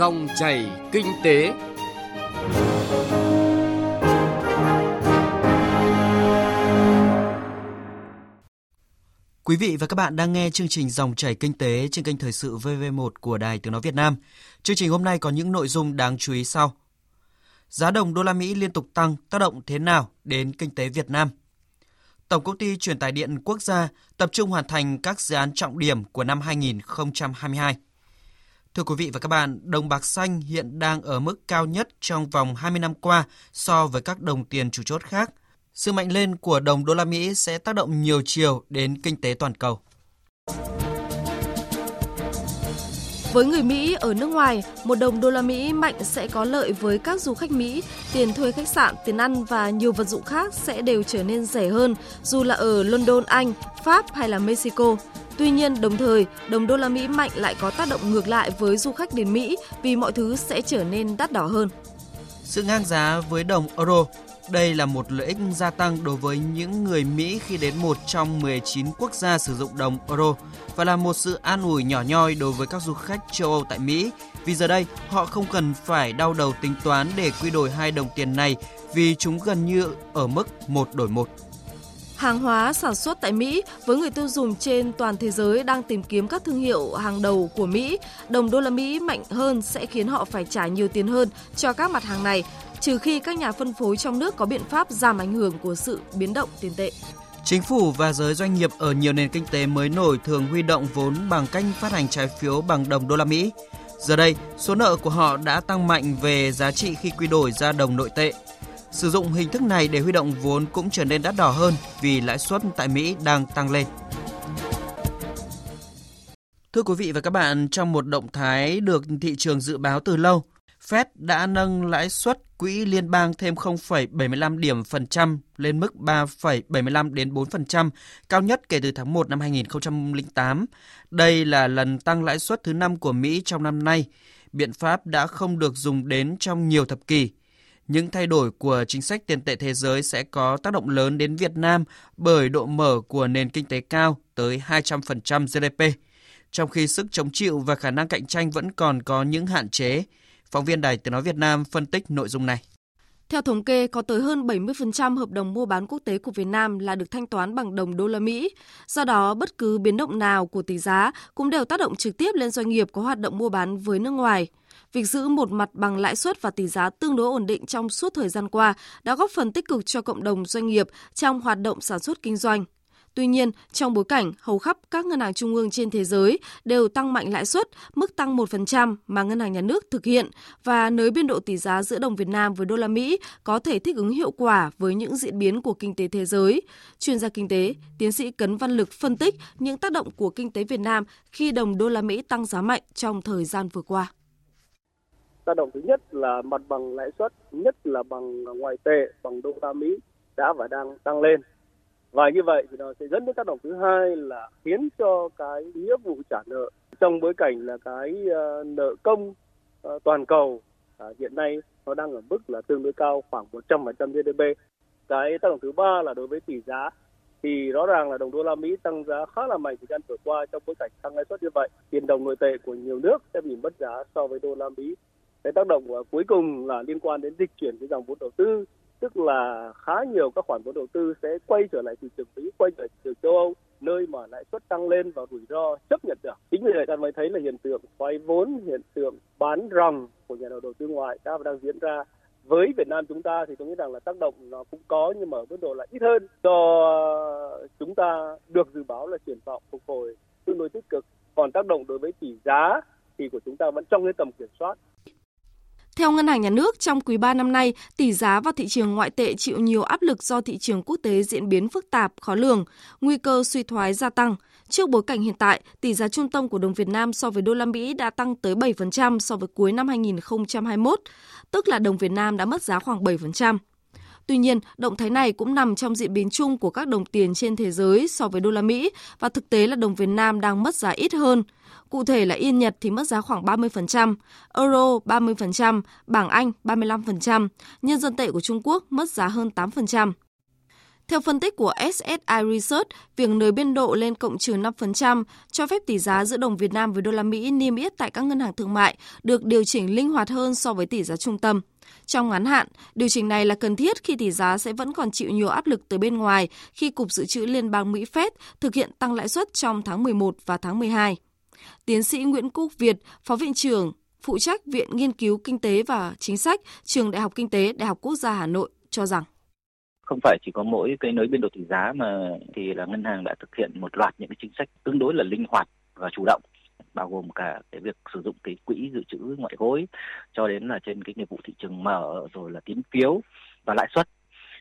Dòng chảy kinh tế. Quý vị và các bạn đang nghe chương trình Dòng chảy kinh tế trên kênh Thời sự VV1 của Đài Tiếng Nói Việt Nam. Chương trình hôm nay có những nội dung đáng chú ý sau. Giá đồng đô la Mỹ liên tục tăng, tác động thế nào đến kinh tế Việt Nam? Tổng công ty truyền tải điện quốc gia tập trung hoàn thành các dự án trọng điểm của năm 2022. Thưa quý vị và các bạn, đồng bạc xanh hiện đang ở mức cao nhất trong vòng 20 năm qua so với các đồng tiền chủ chốt khác. Sự mạnh lên của đồng đô la Mỹ sẽ tác động nhiều chiều đến kinh tế toàn cầu. Với người Mỹ ở nước ngoài, một đồng đô la Mỹ mạnh sẽ có lợi với các du khách Mỹ, tiền thuê khách sạn, tiền ăn và nhiều vật dụng khác sẽ đều trở nên rẻ hơn dù là ở London, Anh, Pháp hay là Mexico. Tuy nhiên, đồng thời, đồng đô la Mỹ mạnh lại có tác động ngược lại với du khách đến Mỹ vì mọi thứ sẽ trở nên đắt đỏ hơn. Sự ngang giá với đồng euro đây là một lợi ích gia tăng đối với những người Mỹ khi đến một trong 19 quốc gia sử dụng đồng euro và là một sự an ủi nhỏ nhoi đối với các du khách châu Âu tại Mỹ vì giờ đây họ không cần phải đau đầu tính toán để quy đổi hai đồng tiền này vì chúng gần như ở mức một đổi một. Hàng hóa sản xuất tại Mỹ với người tiêu dùng trên toàn thế giới đang tìm kiếm các thương hiệu hàng đầu của Mỹ, đồng đô la Mỹ mạnh hơn sẽ khiến họ phải trả nhiều tiền hơn cho các mặt hàng này, trừ khi các nhà phân phối trong nước có biện pháp giảm ảnh hưởng của sự biến động tiền tệ. Chính phủ và giới doanh nghiệp ở nhiều nền kinh tế mới nổi thường huy động vốn bằng cách phát hành trái phiếu bằng đồng đô la Mỹ. Giờ đây, số nợ của họ đã tăng mạnh về giá trị khi quy đổi ra đồng nội tệ. Sử dụng hình thức này để huy động vốn cũng trở nên đắt đỏ hơn vì lãi suất tại Mỹ đang tăng lên. Thưa quý vị và các bạn, trong một động thái được thị trường dự báo từ lâu, Fed đã nâng lãi suất quỹ liên bang thêm 0,75 điểm phần trăm lên mức 3,75 đến 4%, cao nhất kể từ tháng 1 năm 2008. Đây là lần tăng lãi suất thứ năm của Mỹ trong năm nay. Biện pháp đã không được dùng đến trong nhiều thập kỷ. Những thay đổi của chính sách tiền tệ thế giới sẽ có tác động lớn đến Việt Nam bởi độ mở của nền kinh tế cao tới 200% GDP, trong khi sức chống chịu và khả năng cạnh tranh vẫn còn có những hạn chế. Phóng viên Đài Tiếng Nói Việt Nam phân tích nội dung này. Theo thống kê, có tới hơn 70% hợp đồng mua bán quốc tế của Việt Nam là được thanh toán bằng đồng đô la Mỹ. Do đó, bất cứ biến động nào của tỷ giá cũng đều tác động trực tiếp lên doanh nghiệp có hoạt động mua bán với nước ngoài. Việc giữ một mặt bằng lãi suất và tỷ giá tương đối ổn định trong suốt thời gian qua đã góp phần tích cực cho cộng đồng doanh nghiệp trong hoạt động sản xuất kinh doanh. Tuy nhiên, trong bối cảnh hầu khắp các ngân hàng trung ương trên thế giới đều tăng mạnh lãi suất, mức tăng 1% mà ngân hàng nhà nước thực hiện và nới biên độ tỷ giá giữa đồng Việt Nam với đô la Mỹ có thể thích ứng hiệu quả với những diễn biến của kinh tế thế giới. Chuyên gia kinh tế, tiến sĩ Cấn Văn Lực phân tích những tác động của kinh tế Việt Nam khi đồng đô la Mỹ tăng giá mạnh trong thời gian vừa qua tác động thứ nhất là mặt bằng lãi suất nhất là bằng ngoại tệ bằng đô la Mỹ đã và đang tăng lên và như vậy thì nó sẽ dẫn đến tác động thứ hai là khiến cho cái nghĩa vụ trả nợ trong bối cảnh là cái ờ, nợ công ờ, toàn cầu à, hiện nay nó đang ở mức là tương đối cao khoảng 100% GDP. Cái tác động thứ ba là đối với tỷ giá thì rõ ràng là đồng đô la Mỹ tăng giá khá là mạnh thời gian vừa qua trong bối cảnh tăng lãi suất như vậy, tiền đồng nội tệ của nhiều nước sẽ bị mất giá so với đô la Mỹ. Cái tác động cuối cùng là liên quan đến dịch chuyển cái dòng vốn đầu tư tức là khá nhiều các khoản vốn đầu tư sẽ quay trở lại thị trường Mỹ, quay trở lại thị trường châu Âu nơi mà lãi suất tăng lên và rủi ro chấp nhận được. Chính vì vậy ta mới thấy là hiện tượng thoái vốn, hiện tượng bán ròng của nhà đầu tư ngoại đã và đang diễn ra. Với Việt Nam chúng ta thì tôi nghĩ rằng là tác động nó cũng có nhưng mà ở mức độ là ít hơn do chúng ta được dự báo là triển vọng phục hồi tương đối tích cực. Còn tác động đối với tỷ giá thì của chúng ta vẫn trong cái tầm kiểm soát. Theo Ngân hàng Nhà nước, trong quý 3 năm nay, tỷ giá và thị trường ngoại tệ chịu nhiều áp lực do thị trường quốc tế diễn biến phức tạp, khó lường, nguy cơ suy thoái gia tăng. Trước bối cảnh hiện tại, tỷ giá trung tâm của đồng Việt Nam so với đô la Mỹ đã tăng tới 7% so với cuối năm 2021, tức là đồng Việt Nam đã mất giá khoảng 7%. Tuy nhiên, động thái này cũng nằm trong diễn biến chung của các đồng tiền trên thế giới so với đô la Mỹ và thực tế là đồng Việt Nam đang mất giá ít hơn. Cụ thể là Yên Nhật thì mất giá khoảng 30%, Euro 30%, bảng Anh 35%, nhân dân tệ của Trung Quốc mất giá hơn 8%. Theo phân tích của SSI Research, việc nới biên độ lên cộng trừ 5% cho phép tỷ giá giữa đồng Việt Nam với đô la Mỹ niêm yết tại các ngân hàng thương mại được điều chỉnh linh hoạt hơn so với tỷ giá trung tâm. Trong ngắn hạn, điều chỉnh này là cần thiết khi tỷ giá sẽ vẫn còn chịu nhiều áp lực từ bên ngoài khi Cục Dự trữ Liên bang Mỹ Fed thực hiện tăng lãi suất trong tháng 11 và tháng 12. Tiến sĩ Nguyễn Quốc Việt, Phó Viện trưởng, phụ trách Viện Nghiên cứu Kinh tế và Chính sách, Trường Đại học Kinh tế, Đại học Quốc gia Hà Nội cho rằng không phải chỉ có mỗi cái nới biên độ tỷ giá mà thì là ngân hàng đã thực hiện một loạt những cái chính sách tương đối là linh hoạt và chủ động, bao gồm cả cái việc sử dụng cái quỹ dự trữ ngoại hối cho đến là trên cái nghiệp vụ thị trường mở rồi là tín phiếu và lãi suất.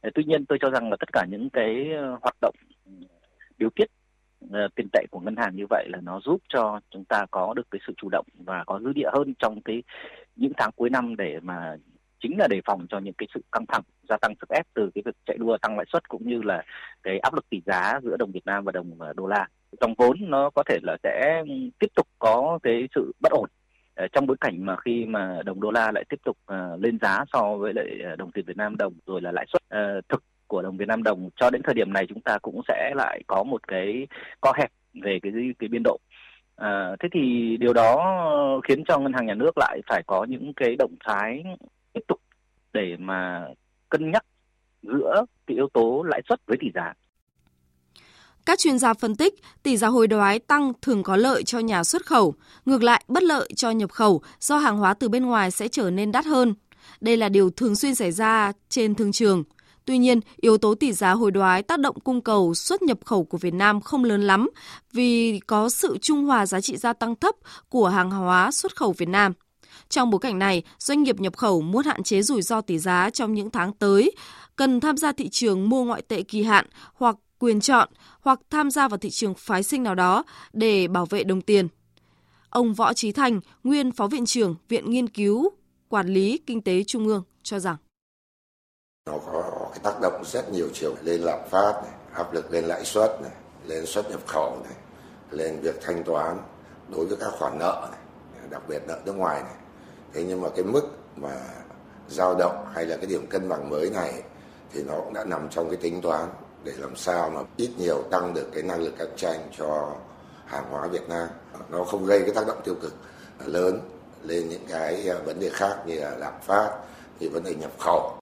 Ờ, tuy nhiên tôi cho rằng là tất cả những cái ờ, hoạt động ừ, điều tiết ờ, tiền tệ của ngân hàng như vậy là nó giúp cho chúng ta có được cái sự chủ động và có dư địa hơn trong cái những tháng cuối năm để mà chính là đề phòng cho những cái sự căng thẳng gia tăng sức ép từ cái việc chạy đua tăng lãi suất cũng như là cái áp lực tỷ giá giữa đồng Việt Nam và đồng ờ, đô la dòng vốn nó có thể là sẽ tiếp tục có cái sự bất ổn ờ, trong bối cảnh mà khi mà đồng đô la lại tiếp tục uh, lên giá so với lại đồng tiền Việt Nam đồng rồi là lãi suất uh, thực của đồng Việt Nam đồng cho đến thời điểm này chúng ta cũng sẽ lại có một cái co hẹp về cái cái biên độ. À, thế thì điều đó khiến cho ngân hàng nhà nước lại phải có những cái động thái tiếp tục để mà cân nhắc giữa cái yếu tố lãi suất với tỷ giá. Các chuyên gia phân tích, tỷ giá hối đoái tăng thường có lợi cho nhà xuất khẩu, ngược lại bất lợi cho nhập khẩu do hàng hóa từ bên ngoài sẽ trở nên đắt hơn. Đây là điều thường xuyên xảy ra trên thương trường. Tuy nhiên, yếu tố tỷ giá hồi đoái tác động cung cầu xuất nhập khẩu của Việt Nam không lớn lắm vì có sự trung hòa giá trị gia tăng thấp của hàng hóa xuất khẩu Việt Nam. Trong bối cảnh này, doanh nghiệp nhập khẩu muốn hạn chế rủi ro tỷ giá trong những tháng tới, cần tham gia thị trường mua ngoại tệ kỳ hạn hoặc quyền chọn hoặc tham gia vào thị trường phái sinh nào đó để bảo vệ đồng tiền. Ông Võ Trí Thành, nguyên Phó Viện trưởng Viện Nghiên cứu Quản lý Kinh tế Trung ương cho rằng nó có cái tác động rất nhiều chiều lên lạm phát này, áp lực lên lãi suất này, lên xuất nhập khẩu này, lên việc thanh toán đối với các khoản nợ này, đặc biệt nợ nước ngoài này. Thế nhưng mà cái mức mà dao động hay là cái điểm cân bằng mới này thì nó cũng đã nằm trong cái tính toán để làm sao mà ít nhiều tăng được cái năng lực cạnh tranh cho hàng hóa Việt Nam. Nó không gây cái tác động tiêu cực lớn lên những cái à, vấn đề khác như là lạm phát, thì vấn đề nhập khẩu.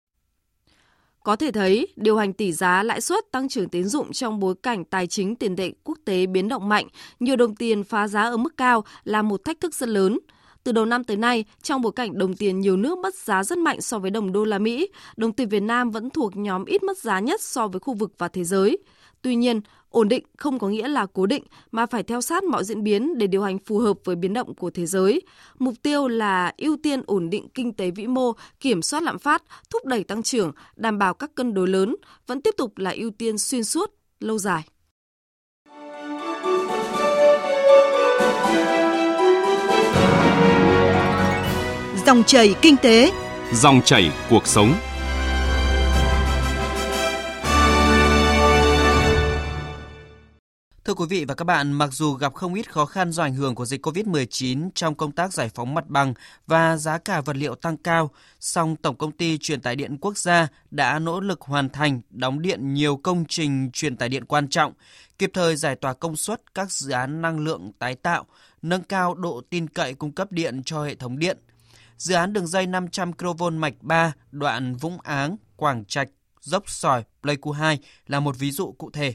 Có thể thấy, điều hành tỷ giá lãi suất tăng trưởng tín dụng trong bối cảnh tài chính tiền tệ quốc tế biến động mạnh, nhiều đồng tiền phá giá ở mức cao là một thách thức rất lớn. Từ đầu năm tới nay, trong bối cảnh đồng tiền nhiều nước mất giá rất mạnh so với đồng đô la Mỹ, đồng tiền Việt Nam vẫn thuộc nhóm ít mất giá nhất so với khu vực và thế giới. Tuy nhiên, ổn định không có nghĩa là cố định mà phải theo sát mọi diễn biến để điều hành phù hợp với biến động của thế giới. Mục tiêu là ưu tiên ổn định kinh tế vĩ mô, kiểm soát lạm phát, thúc đẩy tăng trưởng, đảm bảo các cân đối lớn vẫn tiếp tục là ưu tiên xuyên suốt, lâu dài. Dòng chảy kinh tế, dòng chảy cuộc sống. Thưa quý vị và các bạn, mặc dù gặp không ít khó khăn do ảnh hưởng của dịch COVID-19 trong công tác giải phóng mặt bằng và giá cả vật liệu tăng cao, song Tổng công ty Truyền tải điện quốc gia đã nỗ lực hoàn thành đóng điện nhiều công trình truyền tải điện quan trọng, kịp thời giải tỏa công suất các dự án năng lượng tái tạo, nâng cao độ tin cậy cung cấp điện cho hệ thống điện – Dự án đường dây 500 kV mạch 3 đoạn Vũng Áng, Quảng Trạch, Dốc Sỏi, Pleiku 2 là một ví dụ cụ thể.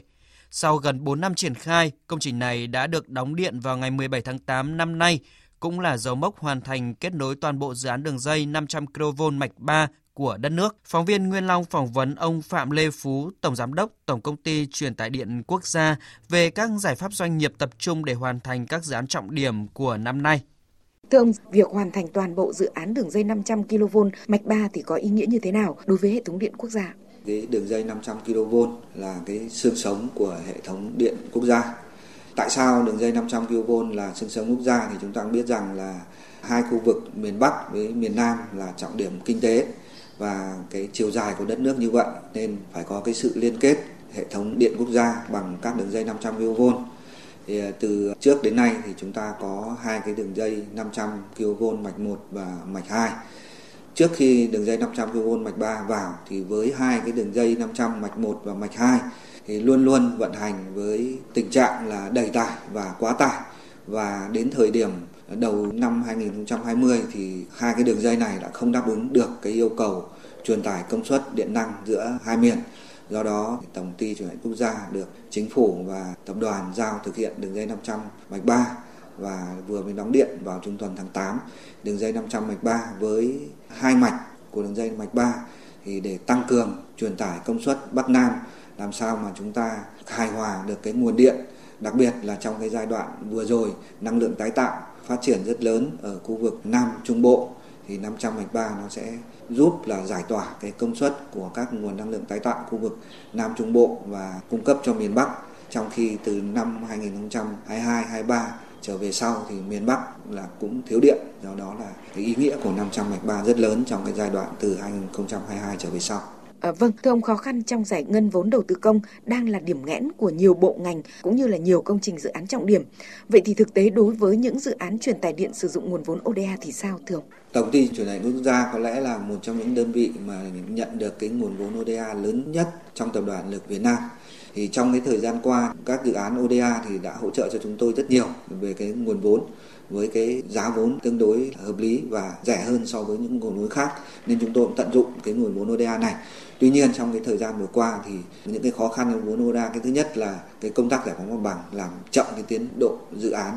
Sau gần 4 năm triển khai, công trình này đã được đóng điện vào ngày 17 tháng 8 năm nay, cũng là dấu mốc hoàn thành kết nối toàn bộ dự án đường dây 500 kV mạch 3 của đất nước. Phóng viên Nguyên Long phỏng vấn ông Phạm Lê Phú, Tổng Giám đốc Tổng Công ty Truyền tải điện quốc gia về các giải pháp doanh nghiệp tập trung để hoàn thành các dự án trọng điểm của năm nay. Thưa ông, việc hoàn thành toàn bộ dự án đường dây 500 kV mạch 3 thì có ý nghĩa như thế nào đối với hệ thống điện quốc gia? Cái đường dây 500 kV là cái xương sống của hệ thống điện quốc gia. Tại sao đường dây 500 kV là xương sống quốc gia thì chúng ta cũng biết rằng là hai khu vực miền Bắc với miền Nam là trọng điểm kinh tế và cái chiều dài của đất nước như vậy nên phải có cái sự liên kết hệ thống điện quốc gia bằng các đường dây 500 kV thì à, từ trước đến nay thì chúng ta có hai cái đường dây 500 kV mạch 1 và mạch 2. trước khi đường dây 500 kV mạch 3 vào thì với hai cái đường dây 500 mạch 1 và mạch 2 thì luôn luôn vận hành với tình trạng là đầy tải và quá tải và đến thời điểm đầu năm 2020 thì hai cái đường dây này đã không đáp ứng được cái yêu cầu truyền tải công suất điện năng giữa hai miền. Do đó, Tổng ty chuyển đổi quốc gia được chính phủ và tập đoàn giao thực hiện đường dây 500 mạch 3 và vừa mới đóng điện vào trung tuần tháng 8 đường dây 500 mạch 3 với hai mạch của đường dây mạch 3 thì để tăng cường truyền tải công suất Bắc Nam làm sao mà chúng ta hài hòa được cái nguồn điện đặc biệt là trong cái giai đoạn vừa rồi năng lượng tái tạo phát triển rất lớn ở khu vực Nam Trung Bộ thì 500 mạch 3 nó sẽ giúp là giải tỏa cái công suất của các nguồn năng lượng tái tạo khu vực Nam Trung Bộ và cung cấp cho miền Bắc trong khi từ năm 2022 23 trở về sau thì miền Bắc là cũng thiếu điện do đó là cái ý nghĩa của 500 mạch 3 rất lớn trong cái giai đoạn từ 2022 trở về sau. À, vâng, thưa ông khó khăn trong giải ngân vốn đầu tư công đang là điểm nghẽn của nhiều bộ ngành cũng như là nhiều công trình dự án trọng điểm. Vậy thì thực tế đối với những dự án truyền tải điện sử dụng nguồn vốn ODA thì sao thưa ông? Tổng ty truyền tải quốc gia có lẽ là một trong những đơn vị mà nhận được cái nguồn vốn ODA lớn nhất trong tập đoàn lực Việt Nam thì trong cái thời gian qua, các dự án ODA thì đã hỗ trợ cho chúng tôi rất nhiều về cái nguồn vốn, với cái giá vốn tương đối hợp lý và rẻ hơn so với những nguồn vốn khác nên chúng tôi cũng tận dụng cái nguồn vốn ODA này. Tuy nhiên, trong cái thời gian vừa qua thì những cái khó khăn của vốn ODA cái thứ nhất là cái công tác giải phóng mặt bằng làm chậm cái tiến độ dự án.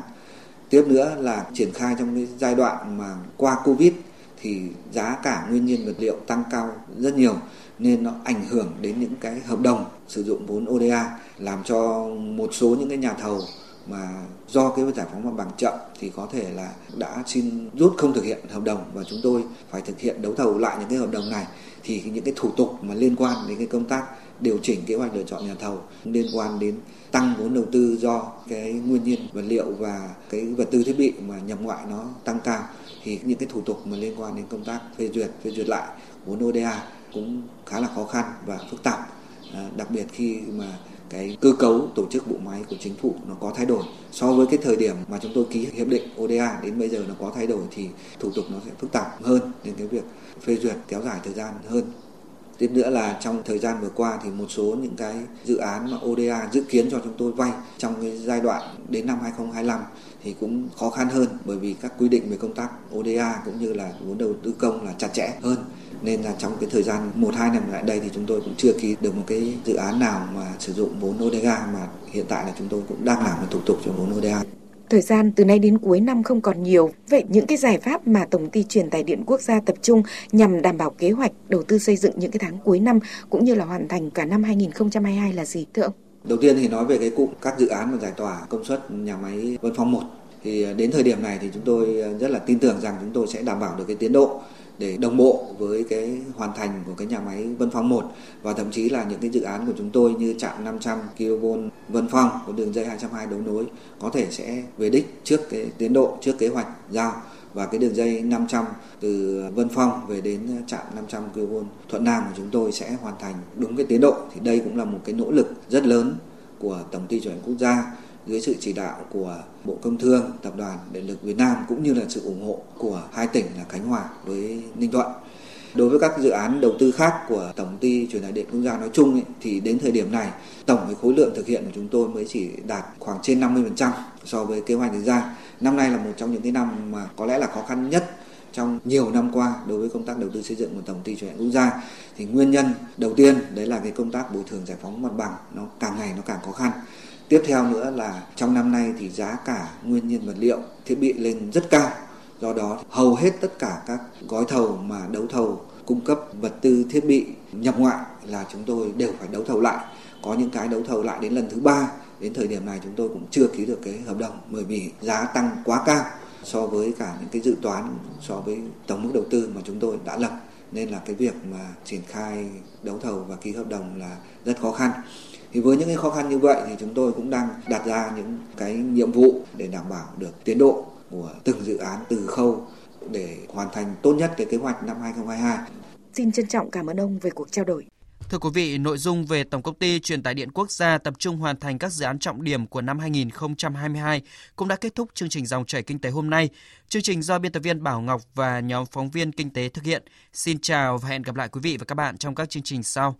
Tiếp nữa là triển khai trong cái giai đoạn mà qua Covid thì giá cả nguyên nhiên vật liệu tăng cao rất nhiều nên nó ảnh hưởng đến những cái hợp đồng sử dụng vốn ODA làm cho một số những cái nhà thầu mà do cái giải phóng mặt bằng chậm thì có thể là đã xin rút không thực hiện hợp đồng và chúng tôi phải thực hiện đấu thầu lại những cái hợp đồng này. Thì những cái thủ tục mà liên quan đến cái công tác điều chỉnh kế hoạch lựa chọn nhà thầu liên quan đến tăng vốn đầu tư do cái nguyên nhiên vật liệu và cái vật tư thiết bị mà nhập ngoại nó tăng cao, thì những cái thủ tục mà liên quan đến công tác phê duyệt phê duyệt lại vốn ODA cũng khá là khó khăn và phức tạp. À, đặc biệt khi mà cái cơ cấu tổ chức bộ máy của chính phủ nó có thay đổi so với cái thời điểm mà chúng tôi ký hiệp định ODA đến bây giờ nó có thay đổi thì thủ tục nó sẽ phức tạp hơn nên cái việc phê duyệt kéo dài thời gian hơn. Tiếp nữa là trong thời gian vừa qua thì một số những cái dự án mà ODA dự kiến cho chúng tôi vay trong cái giai đoạn đến năm 2025 thì cũng khó khăn hơn bởi vì các quy định về công tác ODA cũng như là vốn đầu tư công là chặt chẽ hơn nên là trong cái thời gian một hai năm lại đây thì chúng tôi cũng chưa ký được một cái dự án nào mà sử dụng vốn ODA mà hiện tại là chúng tôi cũng đang làm một thủ tục cho vốn ODA. Thời gian từ nay đến cuối năm không còn nhiều. Vậy những cái giải pháp mà Tổng ty truyền tải điện quốc gia tập trung nhằm đảm bảo kế hoạch đầu tư xây dựng những cái tháng cuối năm cũng như là hoàn thành cả năm 2022 là gì thưa ông? Đầu tiên thì nói về cái cụm các dự án mà giải tỏa công suất nhà máy Vân Phong 1 thì đến thời điểm này thì chúng tôi rất là tin tưởng rằng chúng tôi sẽ đảm bảo được cái tiến độ để đồng bộ với cái hoàn thành của cái nhà máy Vân Phong 1 và thậm chí là những cái dự án của chúng tôi như trạm 500 kV Vân Phong của đường dây 220 đấu nối có thể sẽ về đích trước cái tiến độ, trước kế hoạch giao và cái đường dây 500 từ Vân Phong về đến trạm 500 kV Thuận Nam của chúng tôi sẽ hoàn thành đúng cái tiến độ. Thì đây cũng là một cái nỗ lực rất lớn của Tổng ty Truyền quốc gia dưới sự chỉ đạo của Bộ Công Thương, Tập đoàn Điện lực Việt Nam cũng như là sự ủng hộ của hai tỉnh là Khánh Hòa với Ninh Thuận. Đối với các dự án đầu tư khác của Tổng ty Truyền tải điện quốc gia nói chung ấy, thì đến thời điểm này tổng cái khối lượng thực hiện của chúng tôi mới chỉ đạt khoảng trên 50% so với kế hoạch đề ra. Năm nay là một trong những cái năm mà có lẽ là khó khăn nhất trong nhiều năm qua đối với công tác đầu tư xây dựng của tổng ty truyền quốc gia thì nguyên nhân đầu tiên đấy là cái công tác bồi thường giải phóng mặt bằng nó càng ngày nó càng khó khăn Tiếp theo nữa là trong năm nay thì giá cả nguyên nhiên vật liệu, thiết bị lên rất cao. Do đó hầu hết tất cả các gói thầu mà đấu thầu cung cấp vật tư, thiết bị nhập ngoại là chúng tôi đều phải đấu thầu lại. Có những cái đấu thầu lại đến lần thứ ba, đến thời điểm này chúng tôi cũng chưa ký được cái hợp đồng bởi vì giá tăng quá cao so với cả những cái dự toán, so với tổng mức đầu tư mà chúng tôi đã lập nên là cái việc mà triển khai đấu thầu và ký hợp đồng là rất khó khăn thì với những cái khó khăn như vậy thì chúng tôi cũng đang đặt ra những cái nhiệm vụ để đảm bảo được tiến độ của từng dự án từ khâu để hoàn thành tốt nhất cái kế hoạch năm 2022. Xin trân trọng cảm ơn ông về cuộc trao đổi. Thưa quý vị, nội dung về Tổng công ty Truyền tải điện quốc gia tập trung hoàn thành các dự án trọng điểm của năm 2022 cũng đã kết thúc chương trình dòng chảy kinh tế hôm nay. Chương trình do biên tập viên Bảo Ngọc và nhóm phóng viên kinh tế thực hiện. Xin chào và hẹn gặp lại quý vị và các bạn trong các chương trình sau.